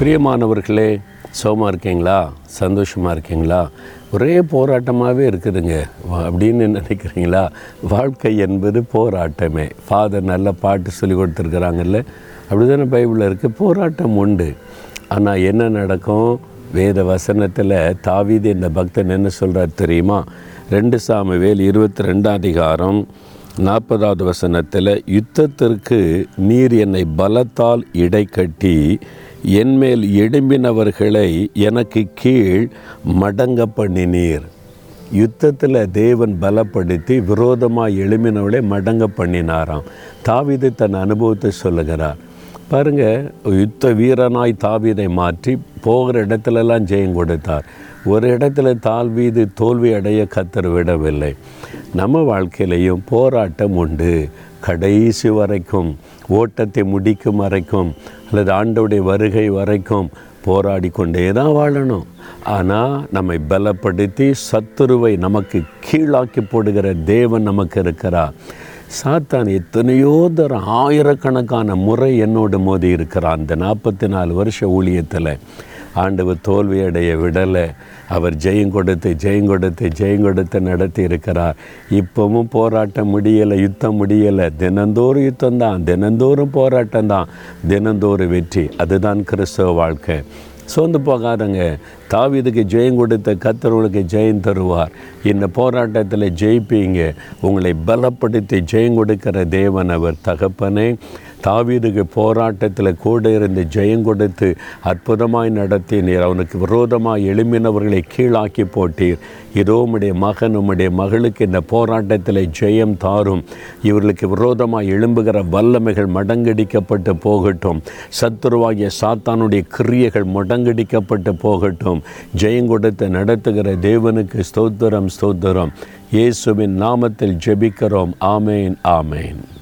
பிரியமானவர்களே சோமா இருக்கீங்களா? சந்தோஷமாக இருக்கீங்களா? ஒரே போராட்டமாகவே இருக்குதுங்க. அப்படின்னு நினைக்கிறீங்களா? வாழ்க்கை என்பது போராட்டமே. ஃபாதர் நல்ல பாட்டு சொல்லி கொடுத்துருக்குறாங்கல்ல. அப்படி தானே பைபிளில் இருக்குது போராட்டம் உண்டு. ஆனால் என்ன நடக்கும்? வேத வசனத்தில் தாவீது இந்த பக்தன் என்ன சொல்கிறார் தெரியுமா? ரெண்டு சாமுவேல் இருபத்தி ரெண்டாம் அதிகாரம் நாற்பதாவது வசனத்தில் யுத்தத்திற்கு நீர் என்னை பலத்தால் இடை கட்டி என்மேல் எழும்பினவர்களை எனக்கு கீழ் மடங்க பண்ணினீர் யுத்தத்தில் தேவன் பலப்படுத்தி விரோதமாக எழும்பினவளை மடங்க பண்ணினாராம் தாவிதை தன் அனுபவத்தை சொல்லுகிறார். பாருங்க யுத்த வீரனாய் தாவீதை மாற்றி போகிற இடத்துலலாம் ஜெயம் கொடுத்தார். ஒரு இடத்துல தாழ்வீது தோல்வி அடைய கத்தர் விடவில்லை. நம்ம வாழ்க்கையிலையும் போராட்டம் உண்டு. கடைசி வரைக்கும் ஓட்டத்தை முடிக்கும் வரைக்கும் அல்லது ஆண்டவுடைய வருகை வரைக்கும் போராடி கொண்டே தான் வாழணும். ஆனால் நம்மை பலப்படுத்தி சத்துருவை நமக்கு கீழாக்கி போடுகிற தேவன் நமக்கு இருக்கிறார். சாத்தான் எத்தனையோ தரம் ஆயிரக்கணக்கான முறை என்னோடு மோதி இருக்கிறான். அந்த நாற்பத்தி நாலு வருஷ ஊழியத்தில் ஆண்டவர் தோல்வி அடைய விடலை. அவர் ஜெயம் கொடுத்து ஜெயம் கொடுத்து ஜெயம் கொடுத்து நடத்தி இருக்கிறார் இப்போவும் போராட்டம் முடியலை யுத்தம் முடியலை. தினந்தோறும் யுத்தம் தான் தினந்தோறும் போராட்டம் தான். தினந்தோறும் வெற்றி. அதுதான் கிறிஸ்தவ வாழ்க்கை. சோர்ந்து போகாதங்க. தாவிதுக்கு ஜெயம் கொடுத்த கத்தர்களுக்கு ஜெயம் தருவார். இந்த போராட்டத்தில் ஜெயிப்பீங்க. உங்களை பலப்படுத்தி ஜெயம் கொடுக்கிற தேவன் அவர் தகப்பனே. தாவீதுக்கு போராட்டத்தில் கூட இருந்து ஜெயம் கொடுத்து அற்புதமாய் நடத்தினீர். அவனுக்கு விரோதமாக எழும்பினவர்களை கீழாக்கி போட்டீர். இதோ உம்முடைய மகன் உம்முடைய மகளுக்கு இந்த போராட்டத்தில் ஜெயம் தாரும். இவர்களுக்கு விரோதமாக எழும்புகிற வல்லமைகள் மடங்கடிக்கப்பட்டு போகட்டும். சத்துருவாகிய சாத்தானுடைய கிரியைகள் முடங்கடிக்கப்பட்டு போகட்டும். ஜெயம் கொடுத்து நடத்துகிற தேவனுக்கு ஸ்தோத்திரம் ஸ்தோத்திரம். இயேசுவின் நாமத்தில் ஜெபிக்கிறோம். ஆமேன் ஆமேன்.